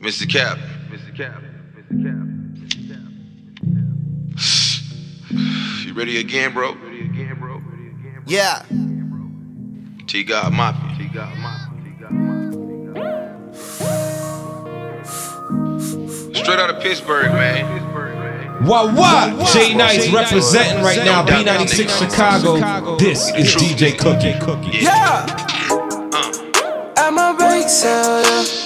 Mr. Cap. Mr. Cap. Mr. Cap. You ready again, bro? Ready again, bro? Ready again, bro? Yeah. T God Mafia. T God Mafia. T God Mafia. Straight out of Pittsburgh, man. What what? J Nice representing right now. B96 Chicago. This is DJ Cookie. Yeah. Sale, yeah.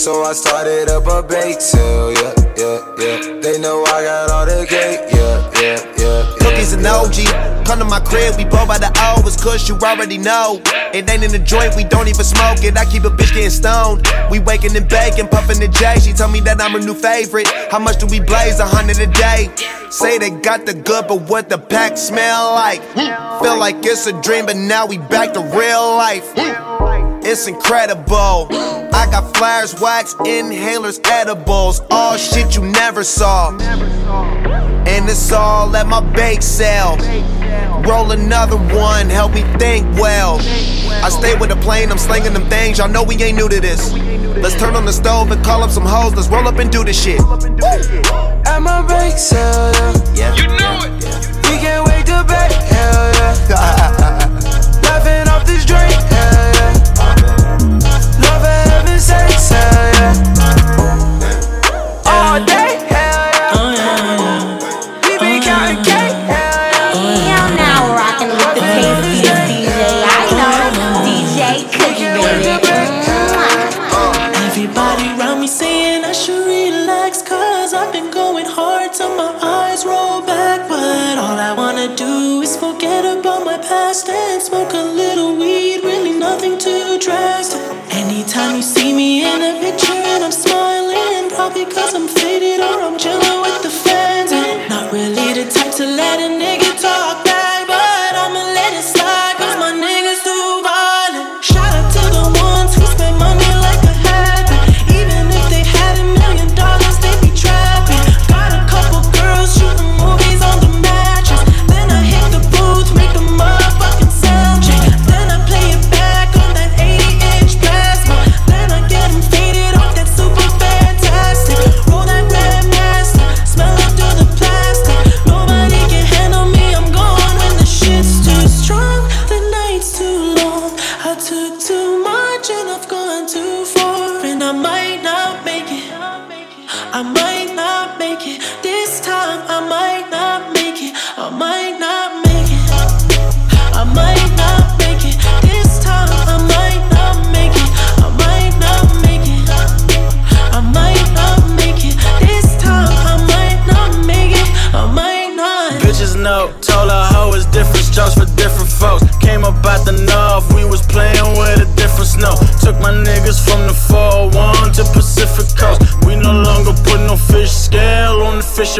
So I started up a bake sale, yeah, yeah, yeah. They know I got all the cake, yeah, yeah, yeah. yeah Cookies and OG. Come to my crib, we blow by the O. It's you already know. It ain't in the joint, we don't even smoke it. I keep a bitch getting stoned. We waking and baking, puffing the J. She told me that I'm her new favorite. How much do we blaze? A hundred a day. Say they got the good, but what the pack smell like? Hmm. Feel like it's a dream, but now we back to real life. Hmm. It's incredible. I got flares, wax, inhalers, edibles. All shit you never saw. And it's all at my bake sale. Roll another one, help me think well. I stay with the plane, I'm slinging them things. Y'all know we ain't new to this. Let's turn on the stove and call up some hoes. Let's roll up and do this shit. At my bake sale, yeah. Yeah. You know it. We can't wait to bake, hell yeah. Laughing off this drink, hell yeah. Love hell yeah. Picture and I'm smiling Probably cause I'm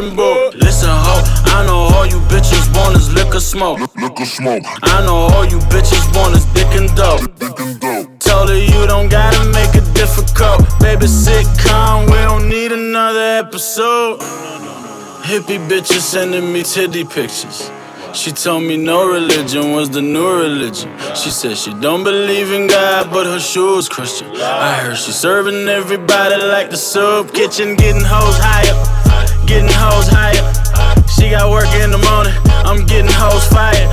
fishing boat. Listen, ho, I know all you bitches want is liquor smoke. Liquor smoke, I know all you bitches want is dick and dope. dick and dope. Told her you don't gotta make it difficult. Baby, sitcom, we don't need another episode. Hippie bitches sending me titty pictures. She told me no religion was the new religion. She said she don't believe in God, but her shoes Christian. I heard she serving everybody like the soup kitchen, getting hoes higher, getting hoes higher. She got work in the morning, I'm getting hoes fired.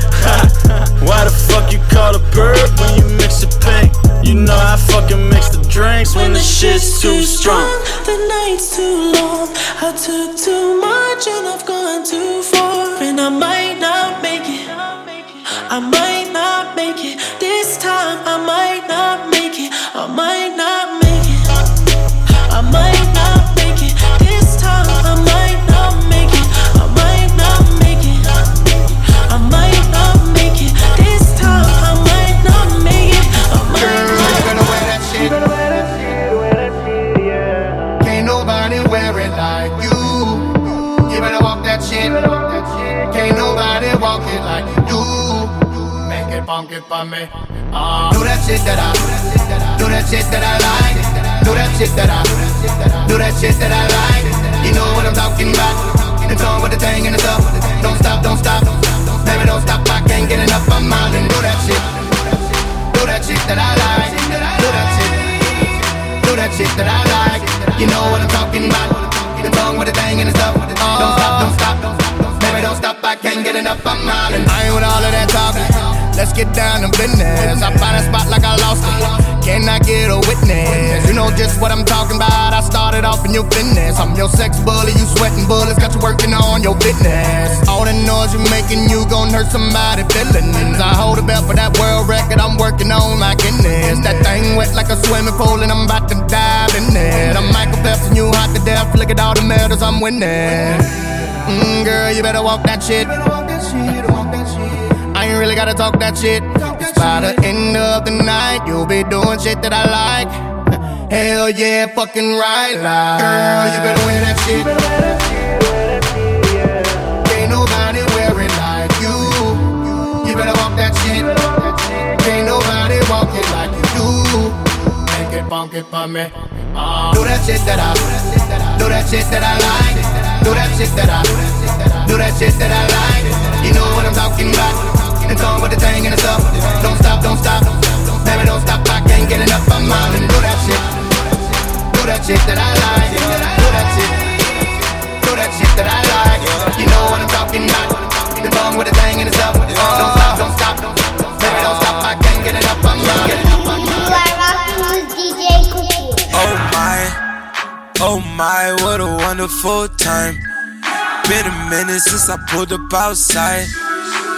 Why the fuck you call a perp when you mix it pink? You know I fucking mix the drinks when the shit's too strong. The night's too long. I took too much and I've gone too far. And I might not make it. I might not make it. This time I might not make it. I might funky for me. Uh, do that shit that I, do that shit that I like. Do that shit that I, do that shit that I like. You know what I'm talking about. The song with the thing in the stuff. Don't stop, don't stop. Baby, don't stop. I can't get enough of mine and do that shit. Do that shit that I like. Do that shit. Do that shit that I like. You know what I'm talking about. The song with the thing in the stuff. Don't stop, don't stop. Baby, don't stop. I can't get enough of mine. I ain't with all of that talking. Let's get down to business. I find a spot like I lost it. Can I get a witness? You know just what I'm talking about. I started off in your fitness. I'm your sex bully, you sweating bullets, got you working on your fitness. All the noise you're making, you gon' hurt somebody feelings. I hold a belt for that world record, I'm working on my goodness. That thing wet like a swimming pool, and I'm about to dive in it. I'm Michael Phelps, and you hot to death. Look at all the medals I'm winning. Mm, girl, you better walk that shit ain't really gotta talk that shit. Cause by the end of the night, you'll be doing shit that I like. Hell yeah, fucking right, like. Girl, you better wear that shit. Ain't nobody wear it like you. You better walk that shit. Ain't nobody walk it like you do. Make it funky for me. Uh, do that shit that I, do that shit that I like. Do that shit that I, do that shit that I like. You know what I'm talking about and on with the thing and it's up. Don't stop, don't stop. Baby, don't stop. I can't get enough of mine and do that shit. Do that shit that I like. Do that shit. Do that shit that I like. You know what I'm talking about. The song with the thing and it's up. Don't stop, don't stop. Baby, don't stop. I can't get enough of mine. You are rocking with DJ Cookie. Oh my, oh my, what a wonderful time. Been a minute since I pulled up outside.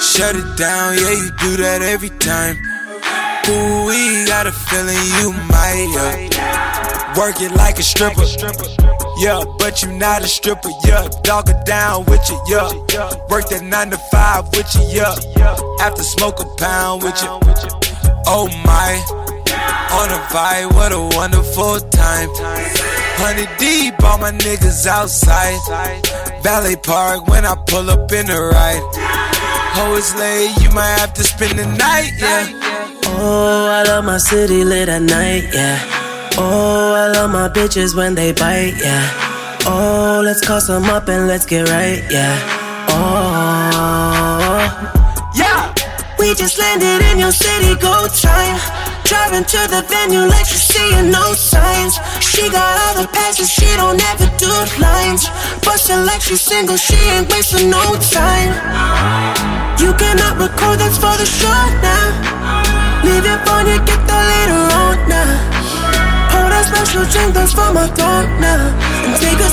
Shut it down, yeah, you do that every time. Ooh, we got a feeling you might. Work it like a stripper, yeah, but you not a stripper, yeah. Dog it down with you, yeah. Work that 9 to 5 with you, yeah. After smoke a pound with you. Oh my, on a vibe, what a wonderful time. Hundred deep, all my niggas outside. Valley Park when I pull up in the ride. Hoe is late, you might have to spend the night, yeah. Oh, I love my city lit at night, yeah. Oh, I love my bitches when they bite, yeah. Oh, let's call some up and let's get right, yeah. Oh, yeah. We just landed in your city, go time. Driving to the venue like she's seeing no signs. She got all the passes, she don't ever do lines. Bustin' like she's single, she ain't wasting no time. You cannot record, that's for the show now. Leave your phone, you get that later on now. Pour that special drink, that's for my throat now. And take a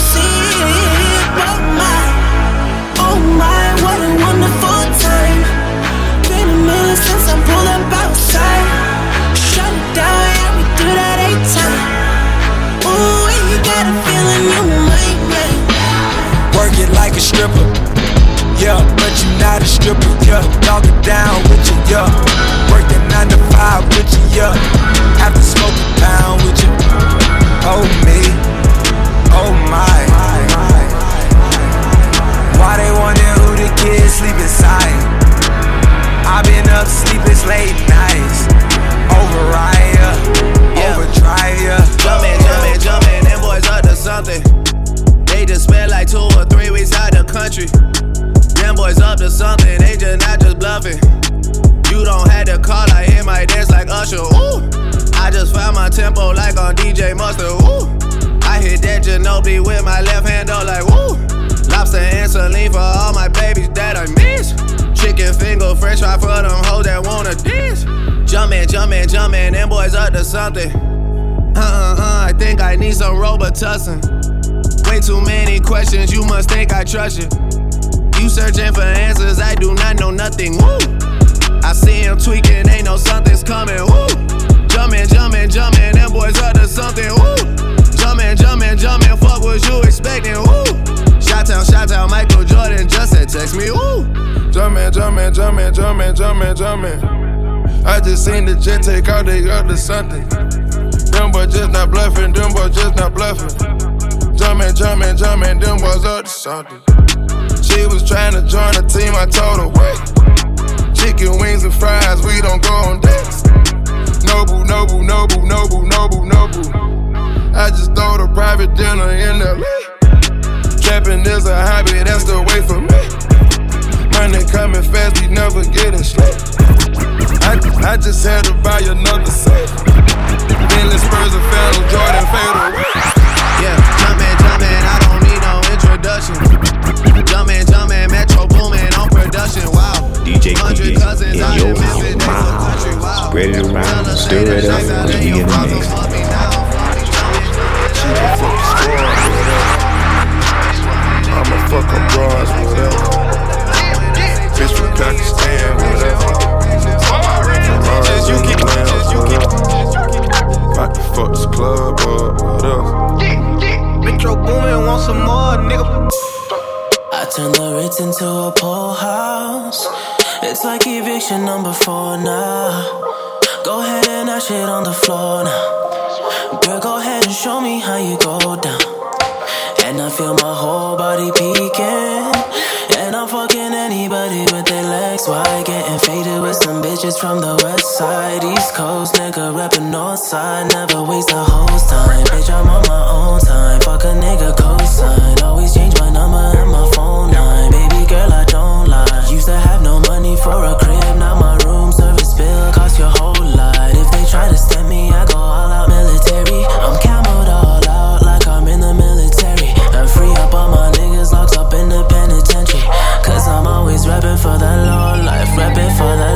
Uh uh uh, I think I need some Robitussin. Way too many questions, you must think I trust you. You searching for answers, I do not know nothing. Woo! I see him tweaking, ain't no something's coming. Woo! Jumpin', jumpin', jumpin', them boys up to something. Woo! Jumpin', jumpin', jumpin', fuck what you expecting. Woo! Shout out, shout out, Michael Jordan just said text me. Woo! Jumpin', jumpin', jumpin', jumpin', jumpin', jumpin'. I just seen the jet take out, they to something. Them boys just not bluffing, them boys just not bluffing. Jumping, jumping, jumping, them boys up to something. She was trying to join the team, I told her wait. Chicken wings and fries, we don't go on dates. Noble, noble, noble, noble, noble, noble. I just throw the private dinner in LA. Trapping is a hobby, that's the way for me. Money coming fast, we never getting slow. I, I just had to buy another set. Bentley Spurs and Phantom Jordan fade away. Yeah, jumpin', jumpin', I don't need no introduction. Jumpin', jumpin', Metro Boomin on production. Wow. DJ Quickie in your house. Spread it around, stir it up, cause we in the mix. I'ma fuck up bras, whatever. Bitch from Pakistan, whatever. Just you keep, just you keep. About to fuck this club up, what else? Metro Boomin want some more, nigga. I turn the Ritz into a pool house. It's like eviction number four now. Go ahead and dash it on the floor now. Girl, go ahead and show me how you go down. And I feel my whole body peeking. Some bitches from the west side. East Coast, nigga, rapping north side. Never waste a host time. Bitch, I'm on my own time. Fuck a nigga cosign. Always change my number and my phone line. Baby girl, I don't lie. Used to have no money for a crib. Now my room service bill cost your whole lot. If they try to stem me, I go all out military. I'm camoed all out like I'm in the military. And free up all my niggas locked up in the penitentiary. Cause I'm always rapping for the low life, rapping for the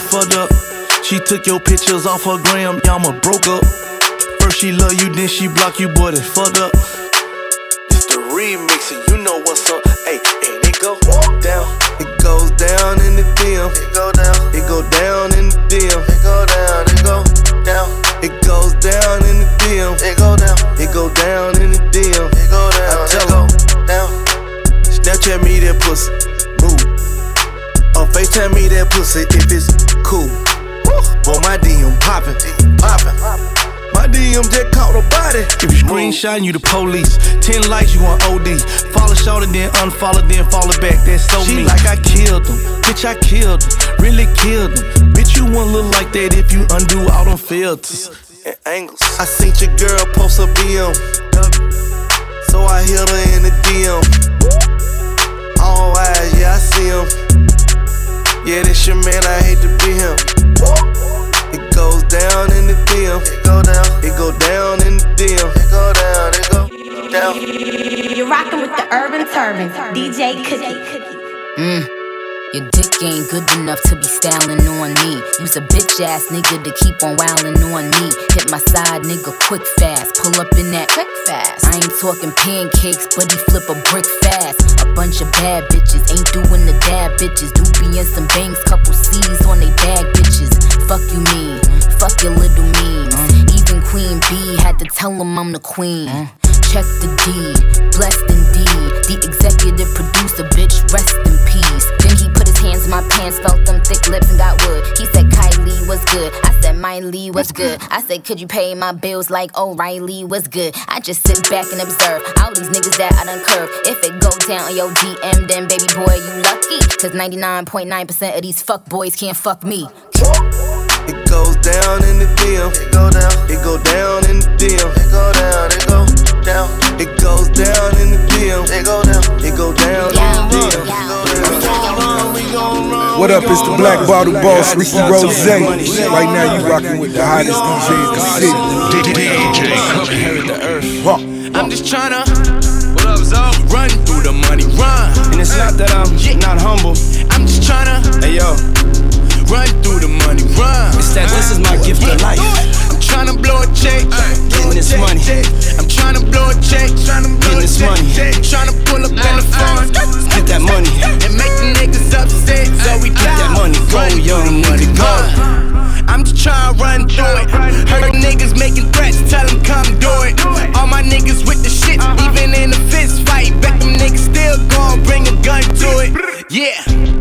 fucked up. She took your pictures off her gram, y'all broke up. First she love you, then she block you, boy, that's fucked up. It's the remix, and you know what's up. Hey, and it go down. It goes down in the DM. It go down. You screenshot, you the police. Ten likes, you on OD. Follow short and then unfollow, then follow back. That's so She mean. like I killed him. Bitch, I killed him. Really killed him. Bitch, you won't look like that if you undo all them filters and angles. I seen your girl post a BM. So I hit her in the DM. All eyes, yeah, I see him. Yeah, this your man, I hate to be him. It down in the DM. It go down. It go down in the DM. It go down. It go down. You're rocking with the Urban Turban, DJ Cookie. Mm. Your dick ain't good enough to be styling on me. Use a bitch ass nigga to keep on wildin' on me. Hit my side nigga quick fast. Pull up in that quick fast. I ain't talking pancakes, but he flip a brick fast. A bunch of bad bitches ain't doing the dad bitches. Do be in some banks, couple C's on they bag bitches. Fuck you mean, fuck your little memes. Even Queen B had to tell him I'm the queen. Check the deed, blessed indeed. The executive producer, bitch, rest in peace. Then he put his hands in my pants, felt them thick lips and got wood. He said Kylie was good. I said Miley was good. I said, could you pay my bills like O'Reilly was good? I just sit back and observe all these niggas that I done curve. If it go down on your DM, then baby boy, you lucky. Cause 99.9% of these fuck boys can't fuck me. It goes down in the DM. It go down. It go down in the DM. It go down. It go down. It goes down in the DM. It go down. It go down in the DM. What up? It's the Black Bottle Boss, Ricky Rose. Right now, you rocking with the hottest DJ in the city. DJ Cookie. I'm just tryna what up, Zo? run through the money, run. And it's not that I'm not humble. I'm just tryna, hey yo, Run through the money, run. It's that this is my gift of life. I'm trying to blow a check, getting this money. I'm trying to blow a check, getting this money. Trying to pull up on the phone, get that money. And make the niggas upset, so we get that money. Go, young money, go. I'm just trying to run through it. Heard niggas making threats, tell them come do it. All my niggas with the shit, uh-huh. even in a fist fight. Bet them niggas still gon' bring a gun to it. Yeah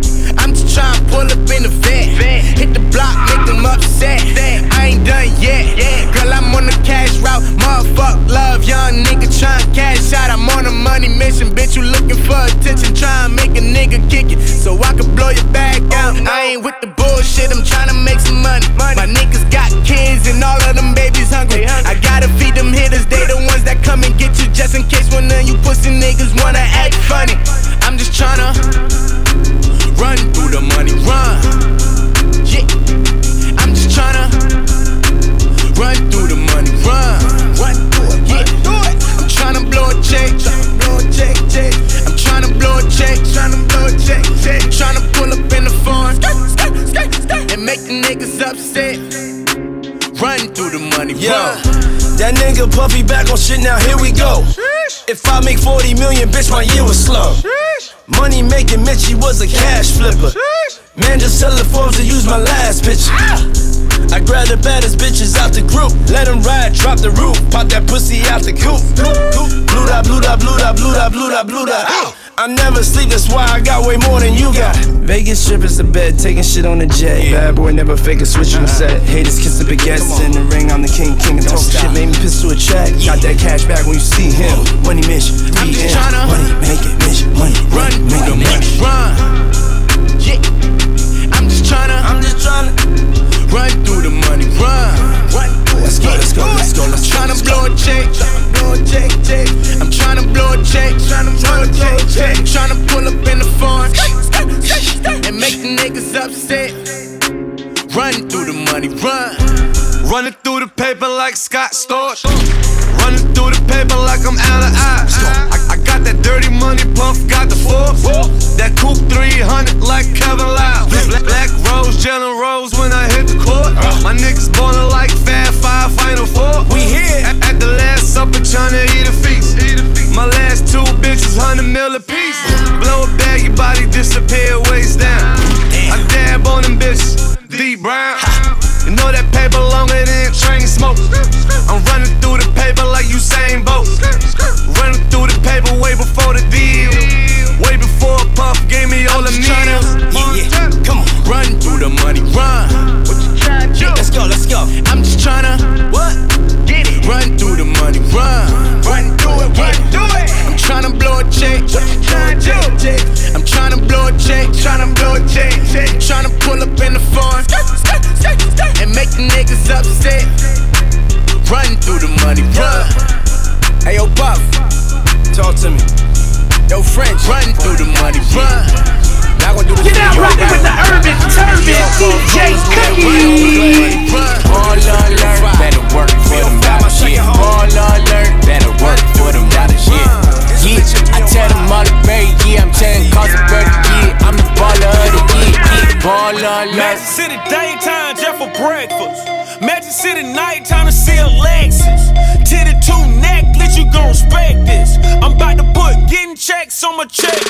try and pull up in the vet. Hit the block, make them upset. I ain't done yet. Girl, I'm on the cash route. Motherfuck love, young nigga trying cash out. I'm on a money mission, bitch. You looking for attention, try and make a nigga kick it. So I can blow your back out. I ain't with the bullshit, I'm trying to make some money. My niggas got kids and all of them babies hungry. I gotta feed them hitters, they the ones that come and get you just in case one of you pussy niggas wanna act funny. I'm just tryna run through the money, run. Yeah, I'm just tryna run through the money, run. Run through it, yeah. I'm tryna blow a check, tryna blow a check, check. I'm tryna blow a check, tryna blow a check, check. Tryna pull up in the farm and make the niggas upset. Run through the money, Yo, run. that nigga Puffy back on shit now, here we go. If I make 40 million, bitch, my year was slow. Money making Mitchie was a cash flipper. Man, just tell the Forbes to use my last picture. I grab the baddest bitches out the group. Let them ride, drop the roof. Pop that pussy out the coop. Blue da, blue da, blue da, blue da, blue da, blue da. I never sleep, that's why I got way more than you got. Vegas strippers to bed, taking shit on the jet. Bad boy never fake a switch on the set. Haters kiss the baguettes in the ring. I'm the king, king of talk shit. Made me piss to a check. Got that cash back when you see him. Money mission, I'm just tryna money make it mission, money run make it money, run. Yeah, tryna, I'm just tryna run through the money, run. Run Let's go, let's go, let's go, let's go. Tryna blow a check, tryna blow a check, check. I'm tryna blow a check, tryna blow a check, check. Tryna pull up in the farm and make the niggas upset. Run through the money, run. Running through the paper like Scott Storch. Running through the paper like I'm out of eyes. I, I got that dirty money puff, got the force. That coupe 300 like Kevin Lyle. Black, black rose, jelly rose when I hit the court. My niggas ballin' like Fab Five Final Four. We here at, at the last supper tryna eat a feast. My last two bitches, 100 mil a piece. Blow a bag, your body disappear, waist down. I dab on them bitches, D Brown. You know that paper longer than train smoke. I'm running through the paper like Usain Bolt. Running through the paper way before the deal. Way before Puff gave me all the meals. Yeah, yeah, come on. Run through the money, run. What you tryna do? Let's go, let's go. I'm just tryna What? get it. Run through the money, run. Run through it, run through it. I'm tryna blow a check. What you? I'm tryna blow a check, tryna blow a check, check. Tryna pull up in the farm and make the niggas upset. Run through the money, run. Hey yo, Buff, Talk to me. yo French, run through the money, run. Not gonna do this. Get out for you, rockin' with the urban turban DJ Cookie. Ball alert, better work for them dollars, yeah. Ball alert, better work for them dollars, yeah. Yeah, I tell them all the berry, yeah. I'm telling cause of better, yeah. I'm the baller of the year, yeah. Ball alert. Magic City daytime just for breakfast. Magic City nighttime to see a Lexus. Titty two necklace, you gon' respect this. I'm about to put getting checks on my checklist.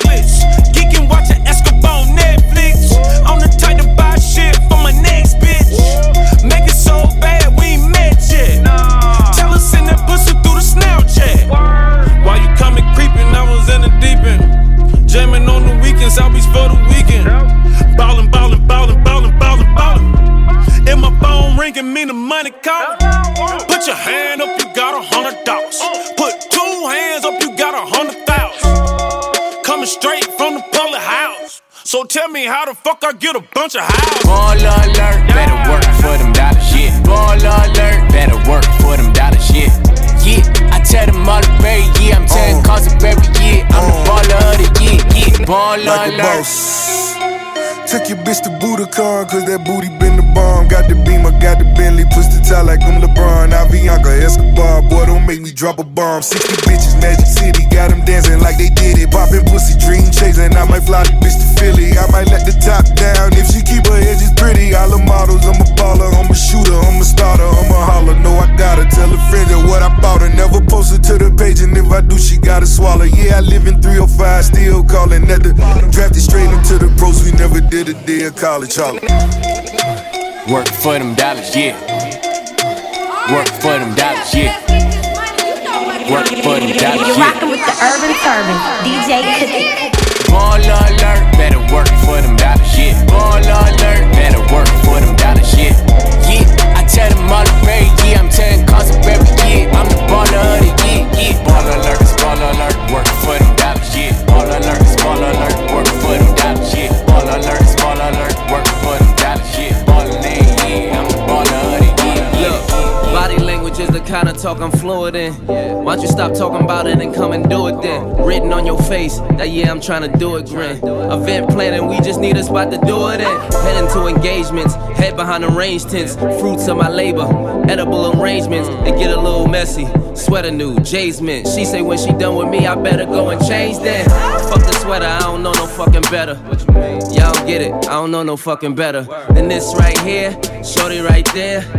How the fuck I get a bunch of houses. Ball alert, better work for them dollars, yeah. Ball alert, better work for them dollars, yeah. Yeah, I tell them all the berry, yeah. I'm telling oh. cause of berry, yeah. I'm the baller of the year, yeah. Ball like a alert. Took your bitch to Budokan, cause that booty been the bomb. Got the beamer, got the Bentley, push the tie like I'm LeBron. Avianca, Escobar, boy, don't make me drop a bomb. 60 bitches, Magic City, got them dancing like they did it. Poppin' pussy, dream chasing. I might fly the bitch to Philly. I might let the top down if she keep her edges pretty. All the models, I'm a baller, I'm a shooter, I'm a starter, I'm a holler. No, I gotta tell a friend that what I bought her. Never post her to the page, and if I do, she gotta swallow. Yeah, I live in 305, still calling at the drafted straight into the pros. We never did a day of college holler. Work for them dollars, yeah. Work for them dollars, yeah. Work for them dollars, You're yeah. rocking with the urban turban DJ Cookie. Ball alert, better work for them dollars, yeah. Ball alert, better work for them dollars, yeah. Yeah, I tell them all the berry, yeah. I'm telling cause of berry, yeah. I'm the baller kind of talk I'm fluid in. Why don't you stop talking about it and come and do it then? Written on your face that yeah, I'm trying to do it, grin. Event planning, we just need a spot to do it in. Heading to engagements, head behind the range tents. Fruits of my labor, edible arrangements. It get a little messy. Sweater new, Jasmine. mint. She say when she done with me, I better go and change then. Fuck the sweater, I don't know no fucking better. Y'all get it, I don't know no fucking better. Than this right here, shorty right there.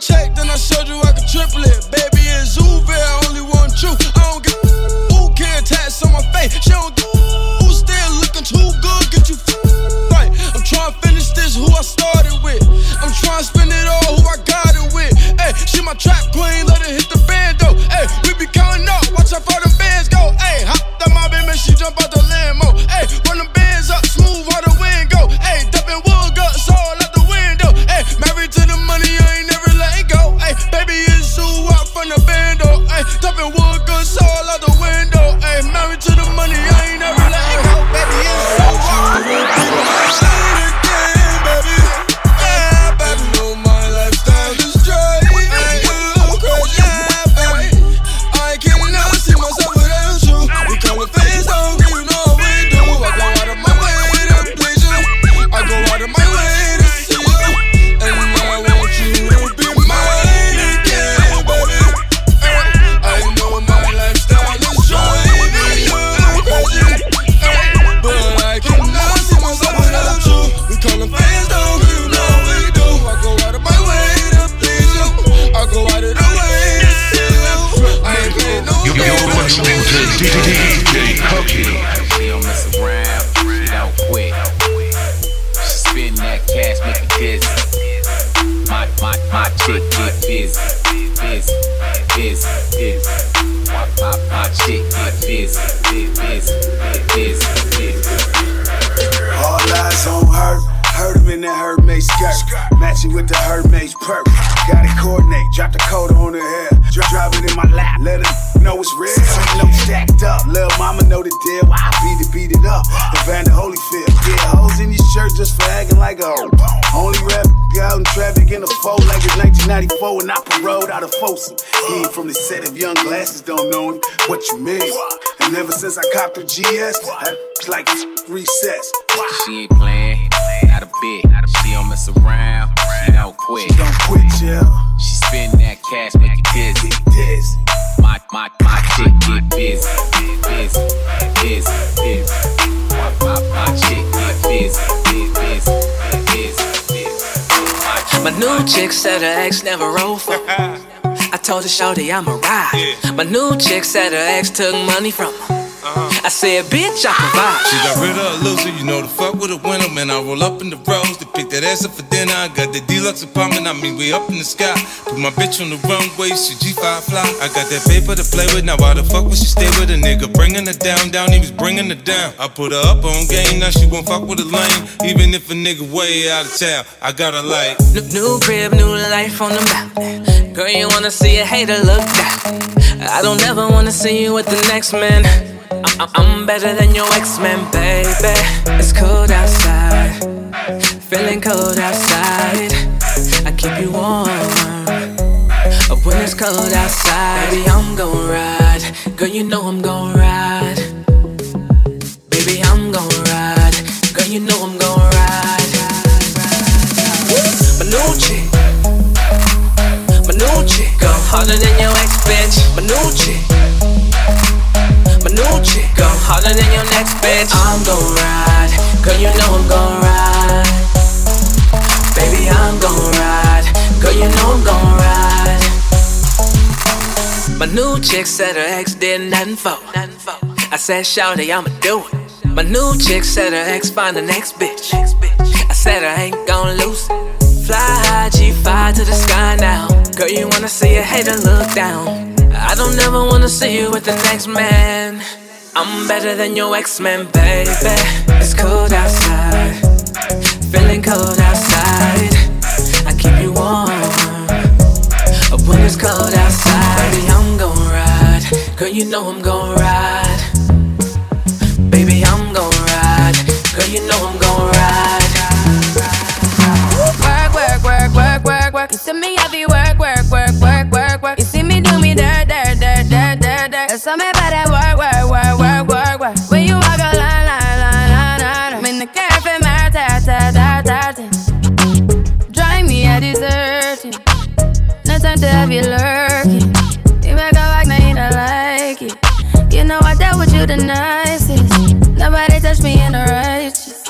check, then I showed you I could triple it. new chick said her ex never over. for. I told her shorty I'm a ride. My new chick said her ex took money from her. I said, bitch, I provide. She got rid of a loser, you know the fuck with a winner. Man, I roll up in the rose to pick that ass up for dinner. I got the deluxe apartment, I mean, we up in the sky. Put my bitch on the runway, she G5 fly. I got that paper to play with, now why the fuck would she stay with a nigga? Bringing her down, down, he was bringing her down. I put her up on game, now she won't fuck with a lane. Even if a nigga way out of town, I got her like. New, new crib, new life on the mountain. Girl, you wanna see a hater look down. I don't ever wanna see you with the next man. I- I'm better than your ex-man, baby. It's cold outside, feeling cold outside. I keep you warm when it's cold outside. Baby, I'm gon' ride. Girl, you know I'm gon' ride. Baby, I'm gon' ride. Girl, you know I'm gon' ride. New chick, go harder than your ex bitch. My new chick Go harder than your next bitch. I'm gon' ride. Girl, you know I'm gon' ride. Baby, I'm gon' ride. Girl, you know I'm gon' ride. My new chick said her ex did nothing for I said, shawty, I'ma do it. My new chick said her ex find the next bitch. I said I ain't gon' lose it. Fly high, G5 to the sky now. Girl, you wanna see a hater look down I don't ever wanna see you with the next man. I'm better than your ex man, baby. It's cold outside, feeling cold outside. I keep you warm when it's cold outside. Baby, I'm gon' ride. Girl, you know I'm gon' ride. Baby, I'm gon' ride. Girl, you know I'm gon' ride. Work, work, work, work, work, work. You see me you lurking. You make a like, now you don't like it. You know I dealt with you the nicest. Nobody touched me in the righteous.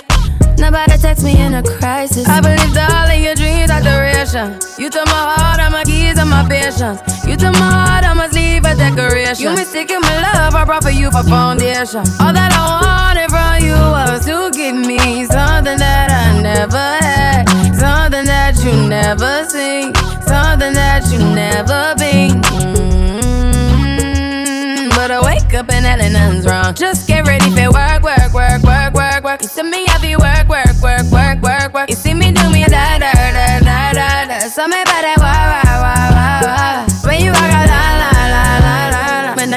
Nobody text me in a crisis. I believed all of your dreams are duration. You took my heart, all my keys, and my patience. You took my heart, must leave a decoration. You mistaken my love, I brought for you for foundation. All that I wanted from you was to give me something that I never had, something that you never seen, something that you never been. Mm-hmm. But I wake up and nothing's wrong. Just get ready for work, work, work, work, work, work. You see me heavy work, work, work, work, work, work. You see me do me da da da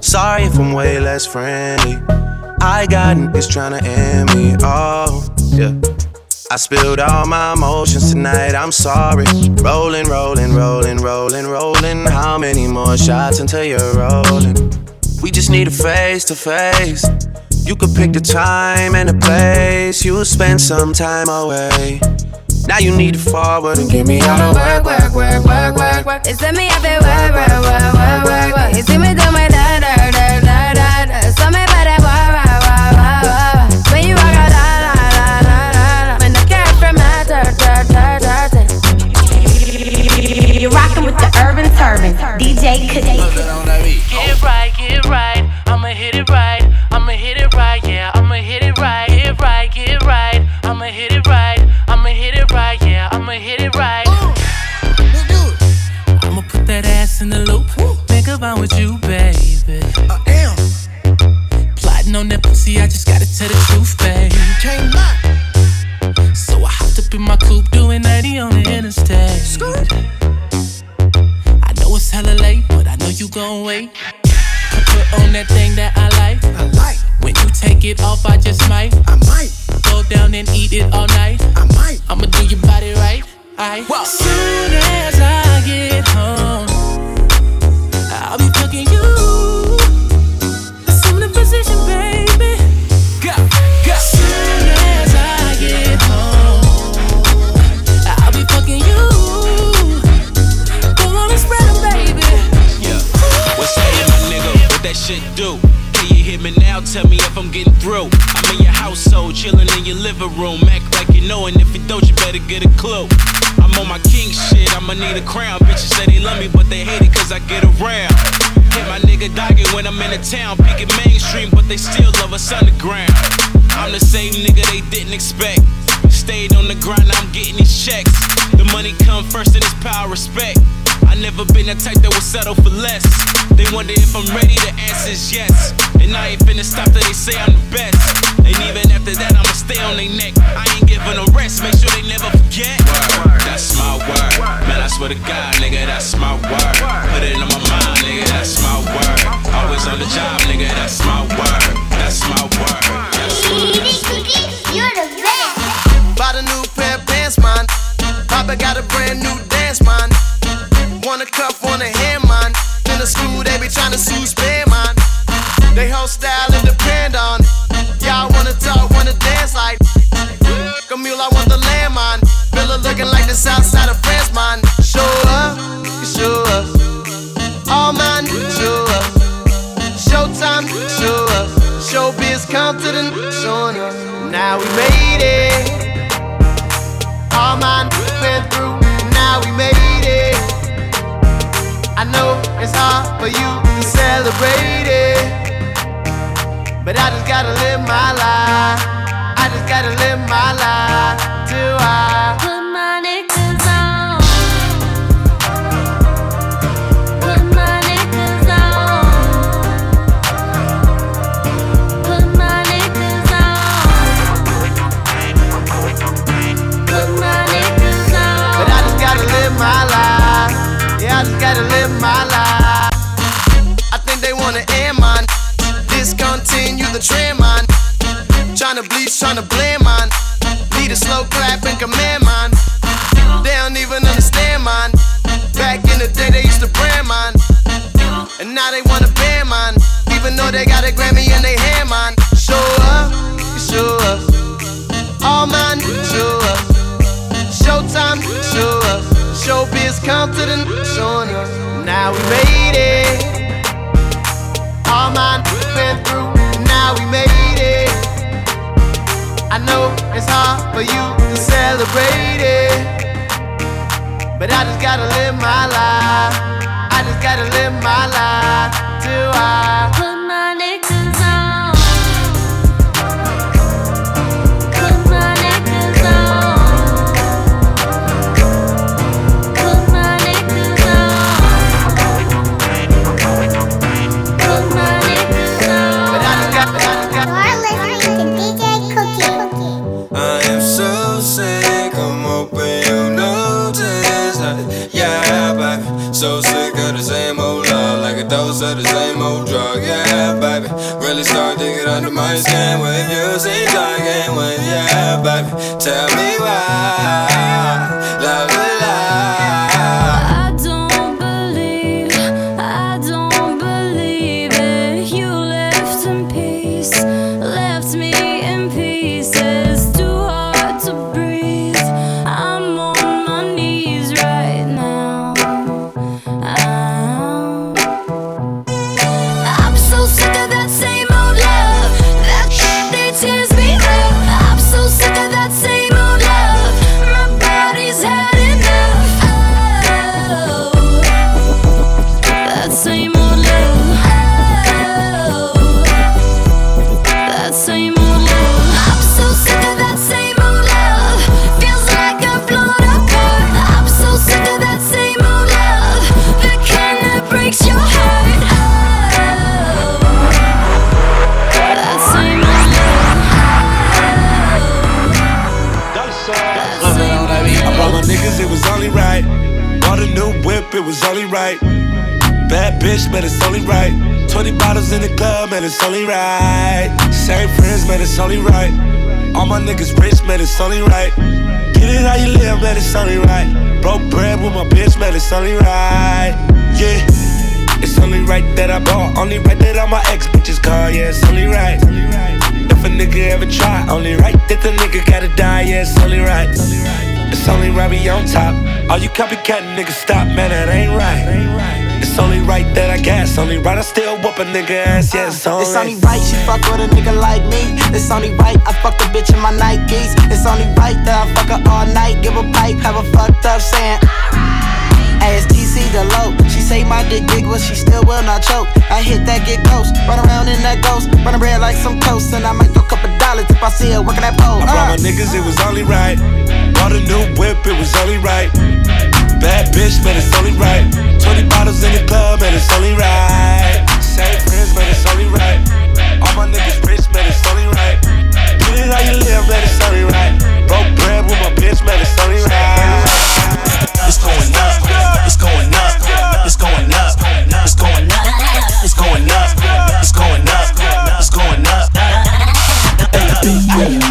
sorry if I'm way less friendly. I got niggas tryna end me. Oh, yeah. I spilled all my emotions tonight, I'm sorry. Rolling, rolling, rolling, rolling, rolling. How many more shots until you're rolling? We just need a face to face. You could pick the time and the place. You'll spend some time away. Now you need to forward and give me all the work, work, work, work, work, work. It's me work, work, work, work, work, work. See me you, Right we on top. All you copycat niggas stop, man, that ain't right. It's only right that I guess. Only right I still whoop a nigga ass. Yeah, it's only It's only right she fuck with a nigga like me. It's only right I fuck a bitch in my Nikes. It's only right that I fuck her all night. Give a pipe, have a fucked up saying. ASTC the low. She say my dick big, but she still will not choke. I hit that get ghost, run around in that ghost, run bread like some toast, and I might throw a couple dollars if I see her working that pole. I brought my uh. niggas, it was only right. Bought a new whip, it was only right. Bad bitch, man, it's only right. 20 bottles in the club, man, it's only right. Same friends, man, it's only right. All my niggas rich, man, it's only right. Get it how you live, man, it's only right. Broke bread with my bitch, man, it's only right. It's going up, it's going up, it's going up, it's going up, it's going up, it's going up, it's going up. Make 'em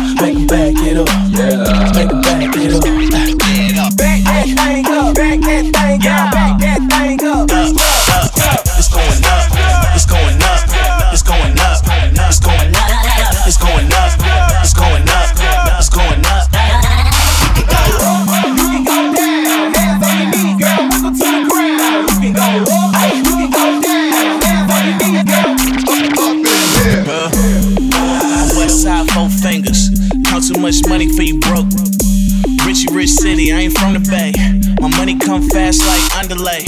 come fast like underlay.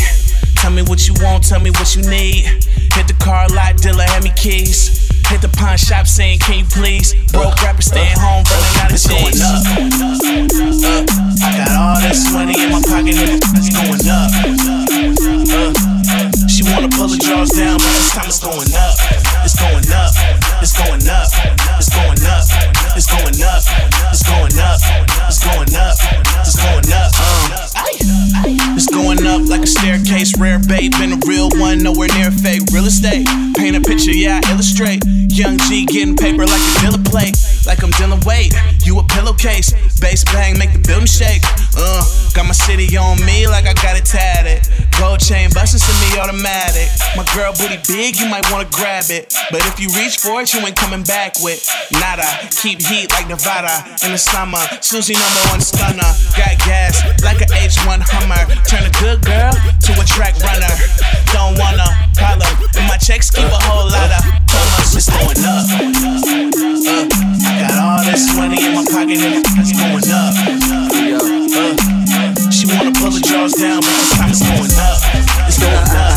Tell me what you want, tell me what you need. Hit the car lot, dealer, hand me keys. Hit the pawn shop saying, can you please? Broke rapper staying home, running out of It's going up. Uh, I got all this money in my pocket and it's going up. Uh, she wanna pull the drawers down, but this time it's going up. Staircase, rare bait. Been a real one, nowhere near fake. Real estate, paint a picture, yeah, I illustrate. Young G getting paper like a dealer plate. Like I'm dealing weight, you a pillowcase. Bass bang, make the building shake. Uh, got my city on me like I got it tatted. Gold chain bustin' to me automatic. My girl booty big, you might wanna grab it. But if you reach for it, you ain't coming back with nada. Keep heat like Nevada in the summer. Susie number one stunner. Got gas like a H1 Hummer. Turn a good girl to a track runner. Don't wanna problem. And my checks keep a whole lot of. It's going up. Uh, I got all this money in my pocket and it's going up. Uh, she wanna pull the drawers down, but this time it's going up. It's going up.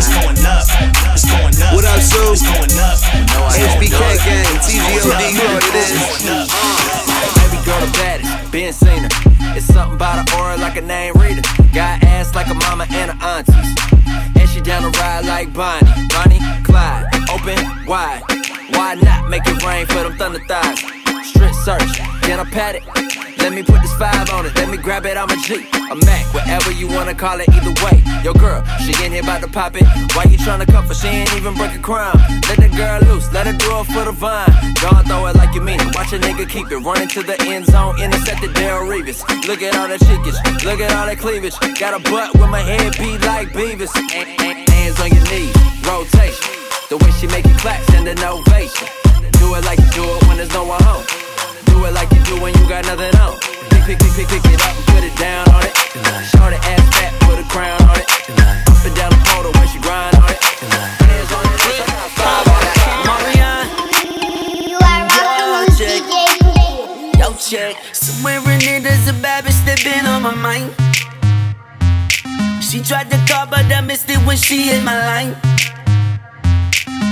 It's going up. It's going up. What up, Sue? It's going up. HBK gang, TGOD, you know what it is. Baby uh, girl the baddest, been seen her. It's something about her aura like a name reader. Got ass like a mama and her aunties. And she down to ride like Bonnie. Bonnie, Clyde, open, wide. Why not make it rain for them thunder thighs? Strip search, can I pat it? Let me put this five on it, let me grab it, I'm a G, a Mac, whatever you wanna call it, either way. Yo, girl, she in here about to pop it. Why you tryna cuff her? She ain't even break a crime. Let the girl loose, let her do it for the vine. Don't throw it like you mean it. Watch a nigga keep it running to the end zone, intercepted Darrelle Revis. Look at all that chickage, look at all that cleavage. Got a butt with my head beat like Beavis. And- and- Hands on your knees, rotation. The way she make it clap, send an ovation. Do it like you do it when there's no one home. Do it like you do when you got nothing on. Pick, pick, pick, pick, pick it up and put it down on it. Short ass fat, put a crown on it. Up and down the pole when she grind on it. Hands on it, five on it. Marianne, You are with DJ yo check. Somewhere in there, there's a bad bitch that been on my mind. She tried to call, but I missed it when she hit my line.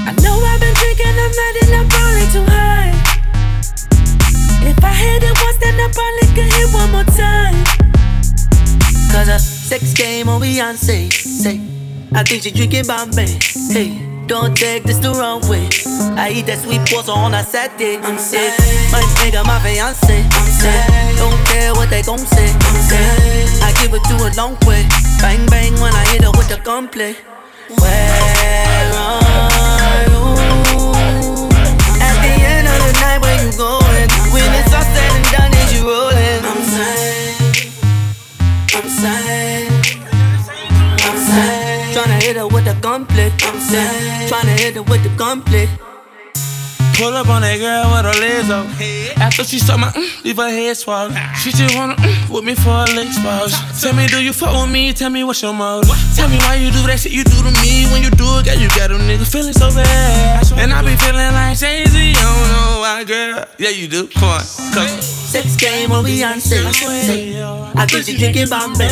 I know I've been drinking, I'm and I'm probably too high. Sex game on Beyonce. Say, I think she drinking Bombay. Hey, don't take this the wrong way. I eat that sweet pasta on a Saturday. I'm sick. My nigga, my fiance. I'm sick. Don't care what they gon' say. I'm sick. I give it to a long way. Bang bang when I hit her with the gunplay. Where are you? At the end of the night, where you going? When it's all hit her with the gunplay. I'm sad. Tryna hit her with the gunplay. Pull up on that girl with her legs up. After she saw my mm, leave her head swell. She just wanna mm, with me for a leg spouse. Tell me, do you fuck with me? Tell me what's your mode. Tell me why you do that shit you do to me. When you do it, girl, you got them niggas feeling so bad. And I be feeling like Jay Z. I don't know why, girl. Yeah, you do. Come on, come. Sex game or Beyonce. I think you drinking Bombay.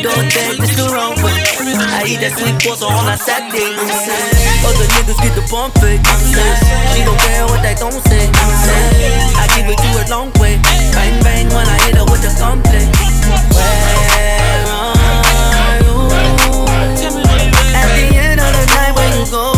Don't take this the wrong way. I eat that sweet pulse on a Saturday. Other niggas get the bump fake. She don't care what they don't say. I give it to her long way. Bang bang when I hit her with the gunplay. Where are you? At the end of the night, where you going?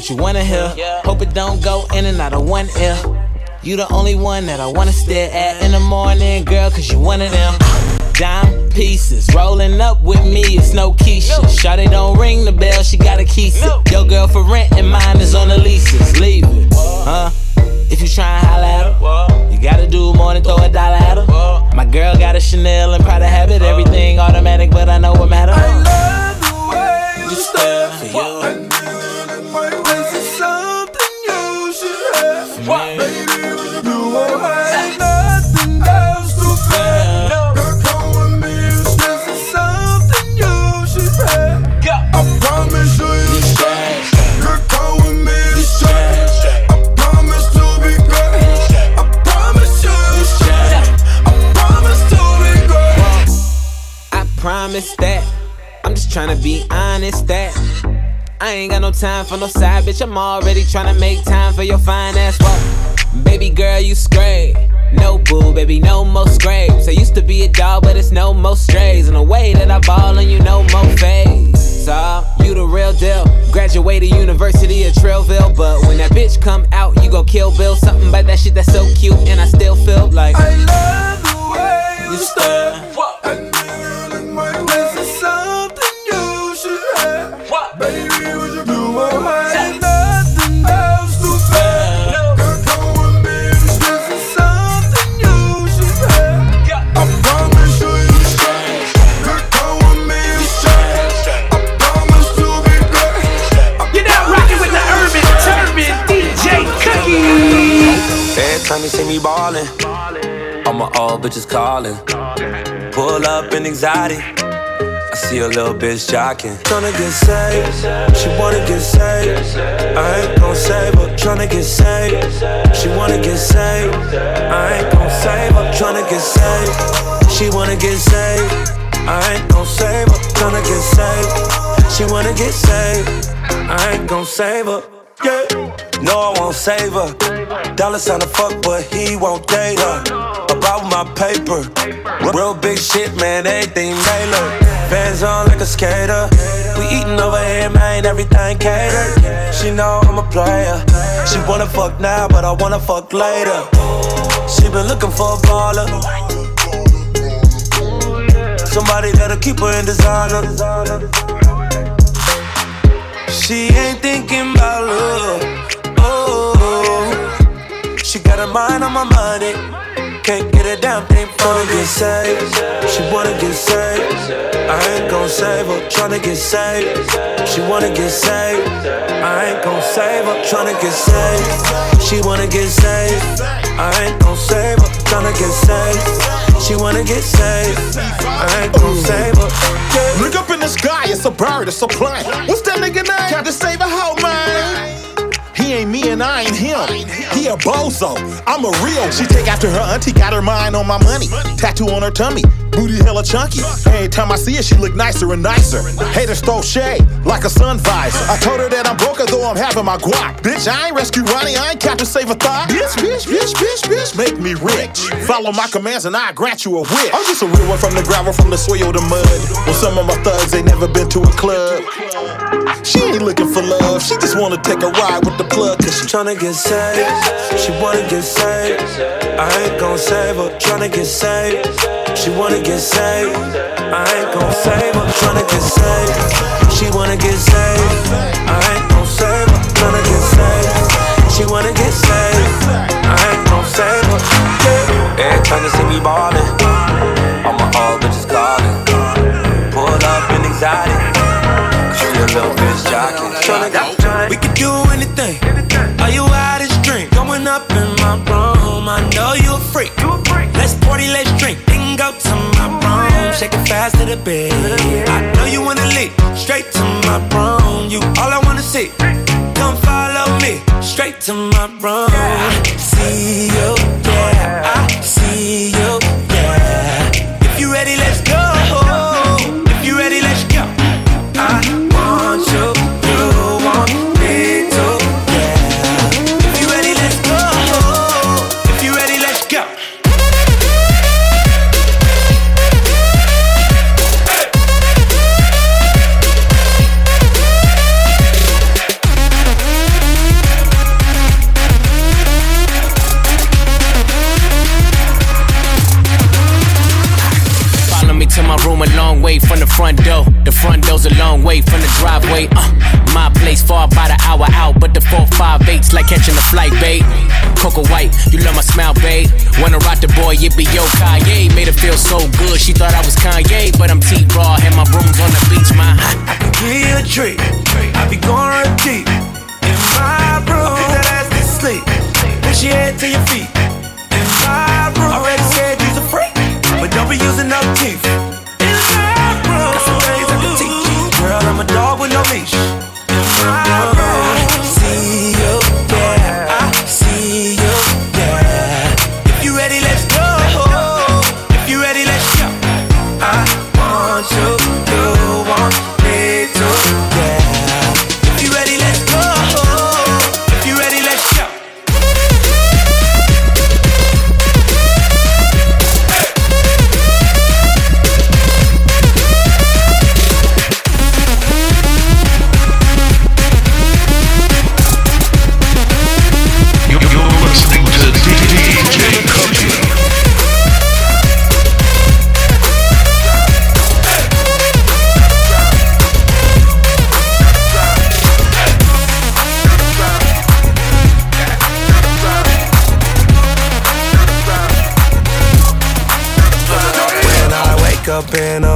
What you wanna hear. Hope it don't go in and out of one ear. You the only one that I wanna stare at in the morning, girl, cause you one of them. Dime pieces, rolling up with me, it's no Keisha. Shawty don't ring the bell, she got a key. Your girl for rent and mine is on the leases. Leave it, huh? If you try and holla at her, you gotta do more than throw a dollar at her. My girl got a Chanel and Prada habit, everything automatic, but I know what matter. You stare for you. Promise that. I'm just tryna be honest that. I ain't got no time for no side bitch. I'm already tryna make time for your fine ass walk. Baby girl, you scrape. No boo, baby, no more scrapes. I used to be a dog, but it's no more strays. In a way that I ball and you no more phase. So, you the real deal. Graduated University of Trillville, but when that bitch come out, you gon' kill Bill. Something about that shit that's so cute, and I still feel like I love the way you stare. Time you see me ballin', all my old bitches callin'. Pull up in anxiety. I see a little bitch jocking. Tryna get saved, she wanna get saved. I ain't gon' save her. Tryna get saved, she wanna get saved. I ain't gon' save her. Tryna get saved, she wanna get saved. I ain't gon' save her. Tryna get saved, she wanna get saved. I ain't gon' save her. Yeah, no, I won't save her. Dollar sign a fuck, but he won't date her. About my paper, real big shit, man, everything tailored. Fans on like a skater. We eating over here, man, everything catered. She know I'm a player. She wanna fuck now, but I wanna fuck later. She been looking for a baller. Somebody that'll keep her in designer. She ain't thinking about love. Oh, she got her mind on my money. Can't get a damn thing from her. Get saved. She wanna get saved. I ain't gon' save her. Tryna get saved. She wanna get saved. I ain't gon' save her. Tryna get saved. She wanna get saved. I ain't gon' save her. Tryna get saved. She wanna get saved. I ain't gon' save her. Look up in the sky, it's a bird, it's a plane. What's that nigga name? Got to save a hoe, man. He ain't me and I ain't him. He a bozo. I'm a real. She take after her auntie, got her mind on my money. Tattoo on her tummy, booty hella chunky. Every time I see her, she look nicer and nicer. Haters throw shade like a sun visor. I told her that I'm broke, though I'm having my guap. Bitch, I ain't rescue Ronnie, I ain't Captain Save a Thought. Bitch, bitch, bitch, bitch, bitch, make me rich. Follow my commands and I grant you a wish. I'm just a real one from the gravel, from the soil to mud. Well, some of my thugs ain't never been to a club. She ain't looking for love, she just wanna take a ride with the plug, cause she tryna get saved. She wanna get saved. I ain't gon' save her, tryna get saved. She wanna get saved. I ain't gon' save her, tryna get saved. She wanna get saved. I ain't gon' save her, tryna get saved. She wanna get saved. I ain't gon' save her. Yeah. Every time you see me ballin', all my old bitches calling. Pull up in anxiety. Cause you a little bitch jockey. Tryna get We could do anything. Bed. I know you wanna leave. Straight to my room. You all I wanna see. Come follow me. Straight to my room. Like catching a flight, babe. Coco White, you love my smile, babe. Wanna rock the boy, it be yo Kanye. Made her feel so good, she thought I was Kanye, but I'm T Raw, and my room's on the beach, my. I can give you a treat. I be going deep in my room. Put that ass to sleep. Push your head to your feet. In my room. Already said you's a freak, but don't be using up teeth. In my room. Got some things I can teach. Girl, I'm a dog with no leash. Up in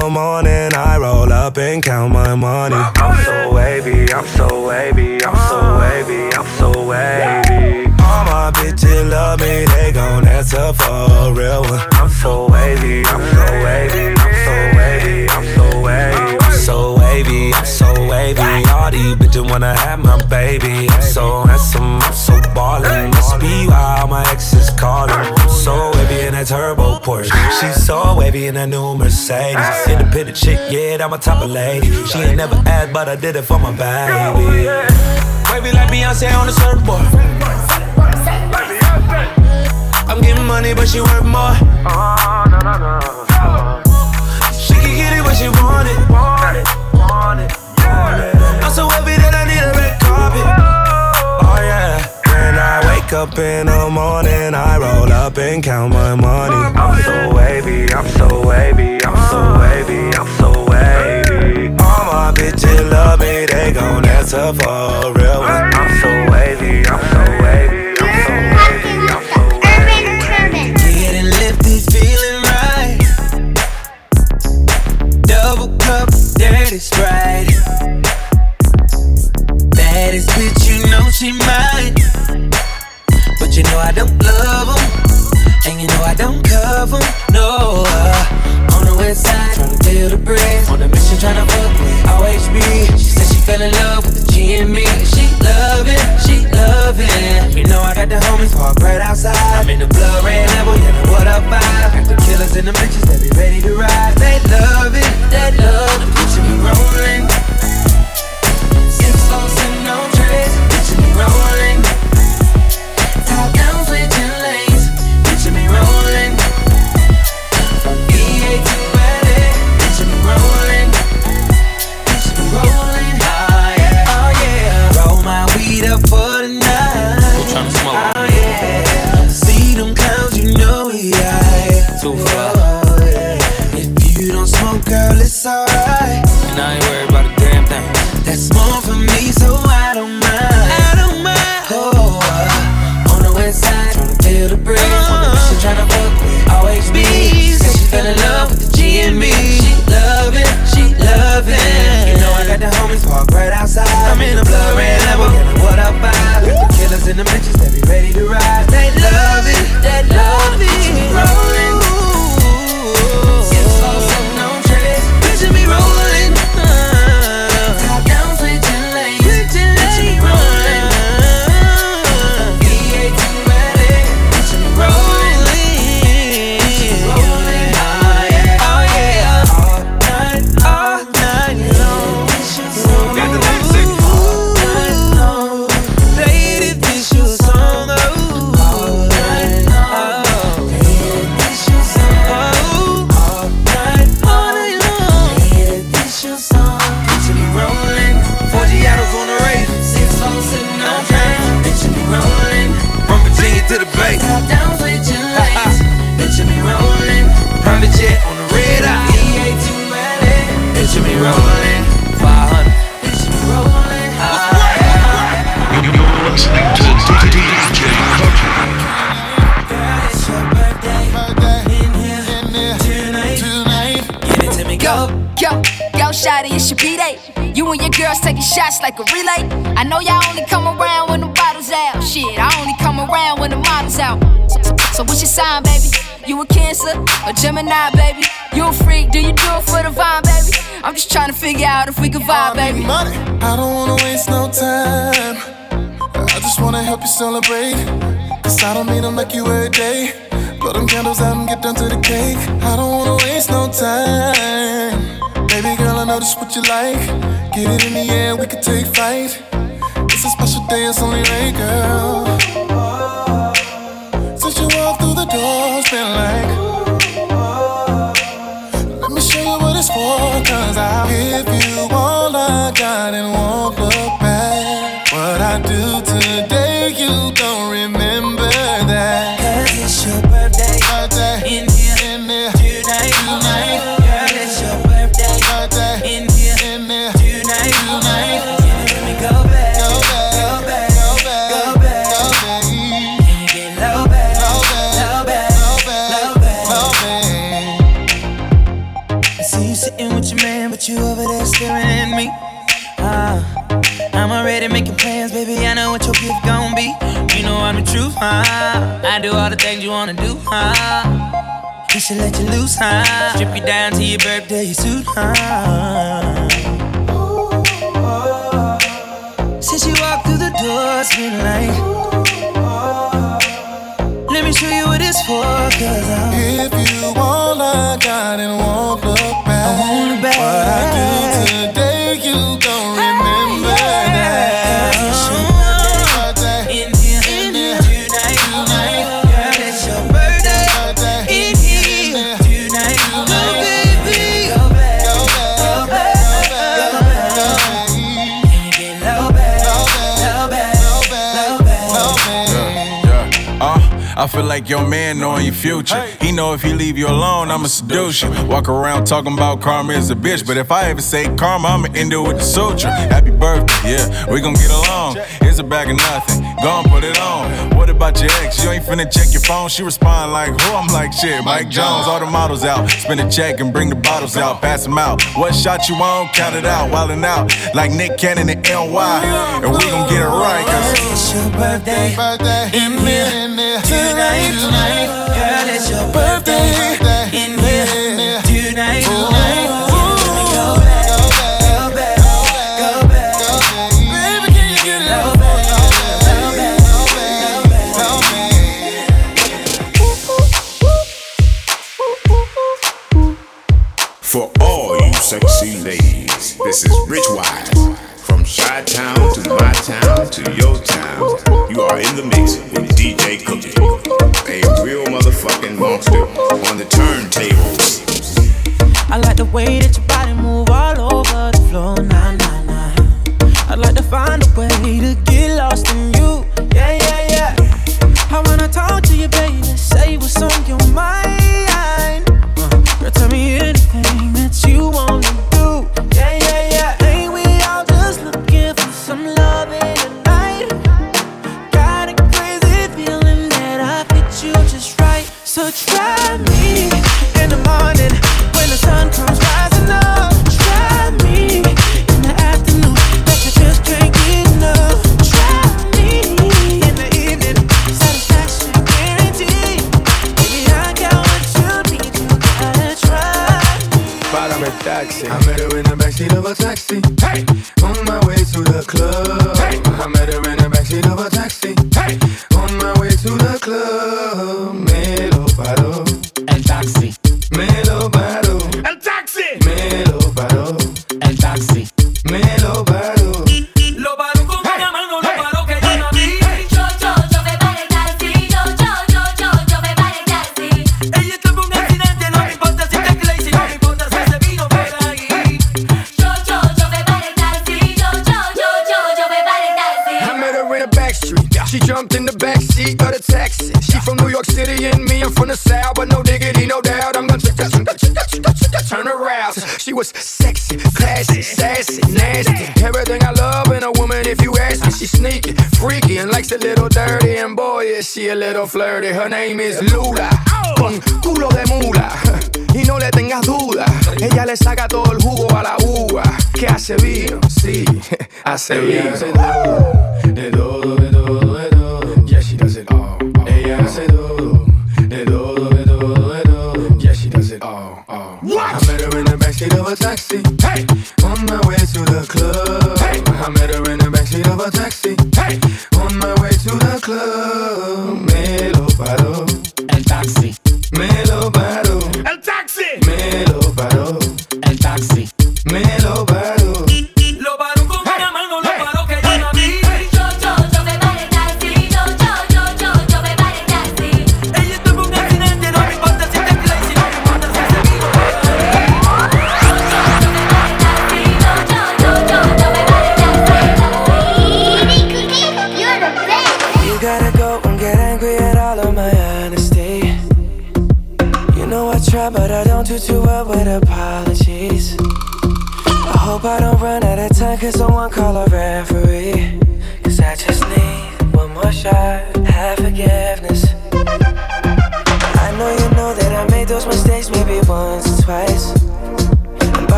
She's so wavy in that new Mercedes. Independent chick, yeah, I'm a top of lady. She ain't never asked, but I did it for my baby. Wavy like Beyonce on the surfboard. I'm getting money, but she worth more. She can get it when she want it. Up in the morning, I roll up and count my money. I'm so wavy, I'm so wavy, I'm so wavy, I'm so wavy. All my bitches love me, they gon' answer for a real one. I'm so wavy, I'm so wavy, I'm so wavy. Getting lifted, feeling right. Double cup, dirty sprite. Baddest bitch, you know she mine. But you know I don't love 'em, and you know I don't cover 'em, No, uh, on the west side, tryna build a bridge. On a mission, tryna fuck with OHB. She said she fell in love with the G and me. She love it, she love it. You know I got the homies parked right outside. I'm in the blood red level, yeah, the what up vibe. Got the killers and the bitches that be ready to ride. They love it, they love the bitch be rolling. Out. So, what's your sign, baby? You a Cancer a Gemini, baby? You a freak? Do you do it for the vibe, baby? I'm just trying to figure out if we can vibe, baby. Money. I don't wanna waste no time. I just wanna help you celebrate. Cause I don't mean to make you every day. Blow them candles out and get down to the cake. I don't wanna waste no time. Baby girl, I know this what you like. Get it in the air, we can take flight. It's a special day, it's only right, girl. The door, it's been like. Let me show you what it's for, cause I'll give you all I got and won't look back. What I do today, wanna do, huh? We should let you loose, huh? Strip you down to your birthday suit, huh? Since you walked through the door, it's been like. Let me show you what it's for, cause I'm. If you all I got and won't look back. back. What I do today, I feel like your man knowing your future. He know if he leave you alone, I'ma seduce you. Walk around talking about karma is a bitch, but if I ever say karma, I'ma end it with the suture. Happy birthday, yeah, we gon' get along. Here's a bag of nothing, go and put it on. What about your ex? You ain't finna check your phone. She respond like, who? I'm like, shit, Mike Jones. All the models out, spin a check and bring the bottles out, pass them out. What shot you on? Count it out, wildin' out like Nick Cannon and NY, and we gon' get it right. Cause It's your birthday, Birthday. in here, In there. Tonight, Tonight. girl, it's your birthday. In here, tonight, Tonight. For all you sexy ladies, this is Rich Wise. Chi Town to my town to your town, you are in the mix with DJ Cookie, a real motherfucking monster on the turntables. I like the way that your body move all over the floor, nah, nah, nah. I'd like to find a way to get lost in you, yeah, yeah, yeah. I wanna talk to you, baby, say what's on your mind. Of a taxi. Hey. On my way to the club. Hey. I met her in the backseat of a taxi. Hey. On my way to the club. Her name is Lula. Con culo de mula. Y no le tengas duda. Ella le saca todo el jugo a la uva. Que hace vino, sí, hace vino.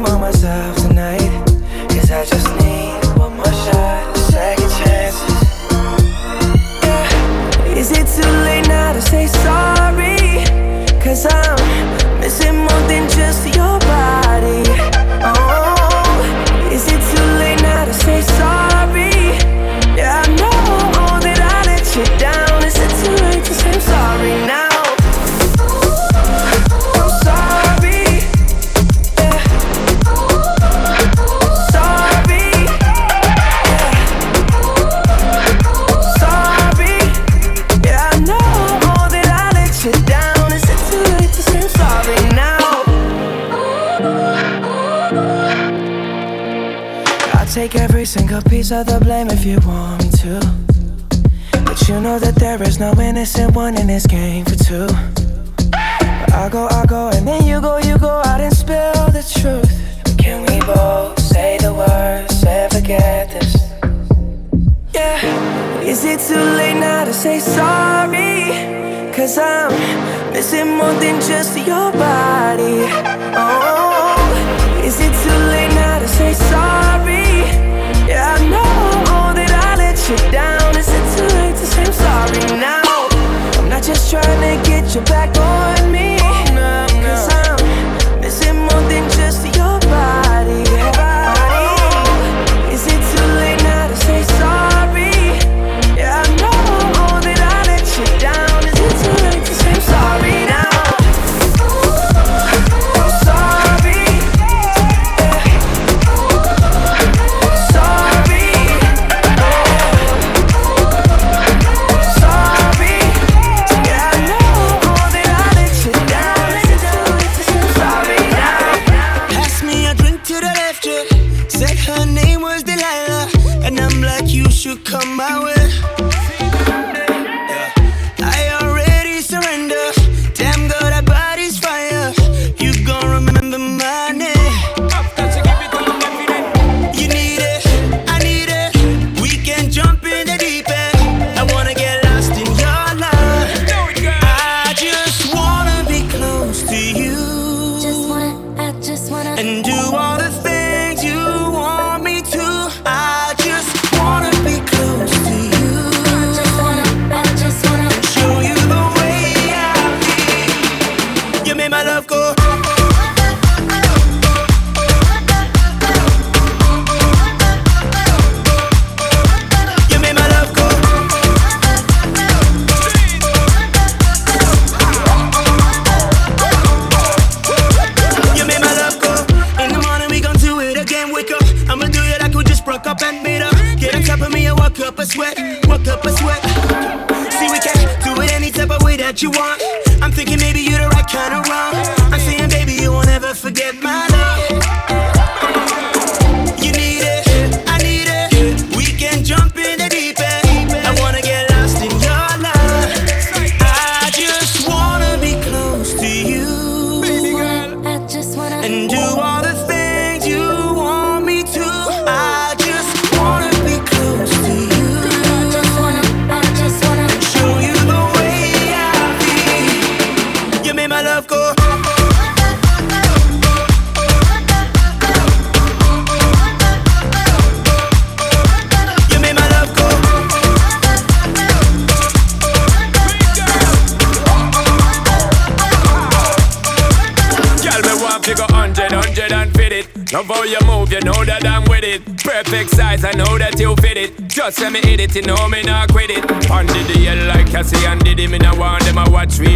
on myself tonight. you come my way.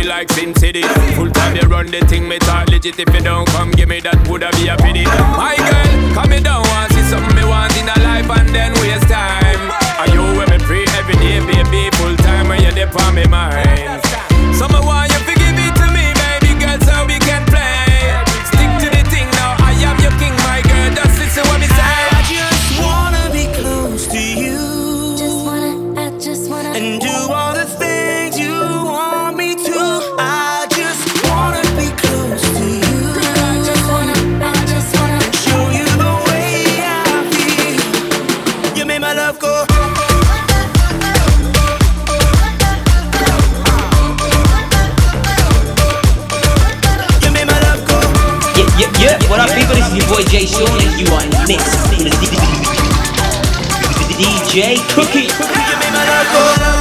Like Sin City. Full time you run the thing, me talk legit. If you don't come, give me that, woulda be a pity. My girl, come me down, want see something me want in a life and then waste time. Are you with me free every day, baby? Full time when you're there on me mind. Jay Sean, and you are in the with DJ Cookie.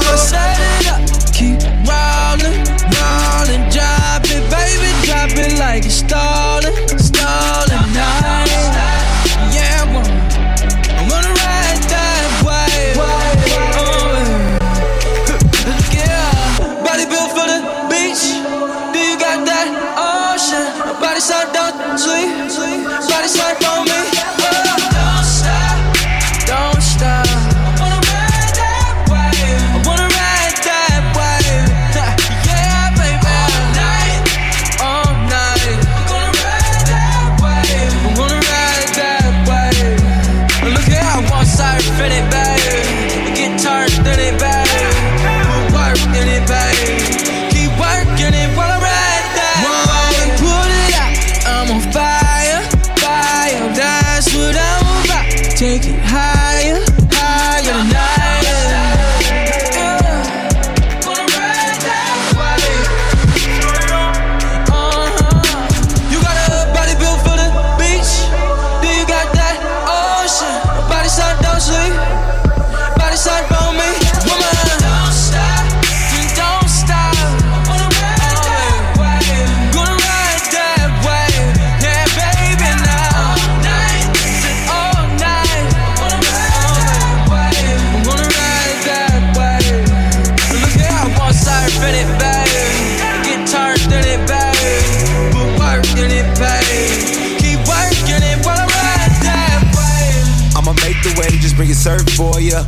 For ya.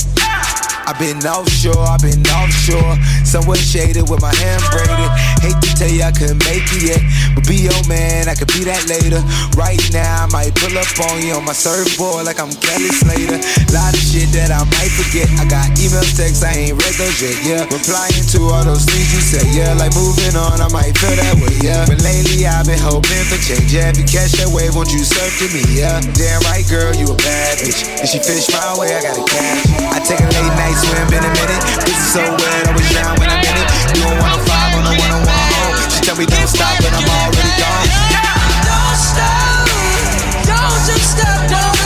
I've been offshore, I've been offshore. Somewhere shaded with my hand braided. Hate to tell you I couldn't make it yet. But be your man, I could be that later. Right now, I might pull up on you on my surfboard like I'm Kelly Slater. Lot of shit that I might forget. I got emails, texts, I ain't read those yet, yeah. Replying to all those things you said, yeah. Like moving on, I might feel that way, yeah. But lately, I've been hoping for change, yeah. If you catch that wave, won't you surf to me, yeah. Damn right, girl, you a bad bitch. If she fish my way, I gotta catch. I take a late night swim in a minute. This is so wet, I'm in it you don't wanna fly, but I wanna walk home. She said we don't stop, but I'm already gone. Don't stop, don't just stop.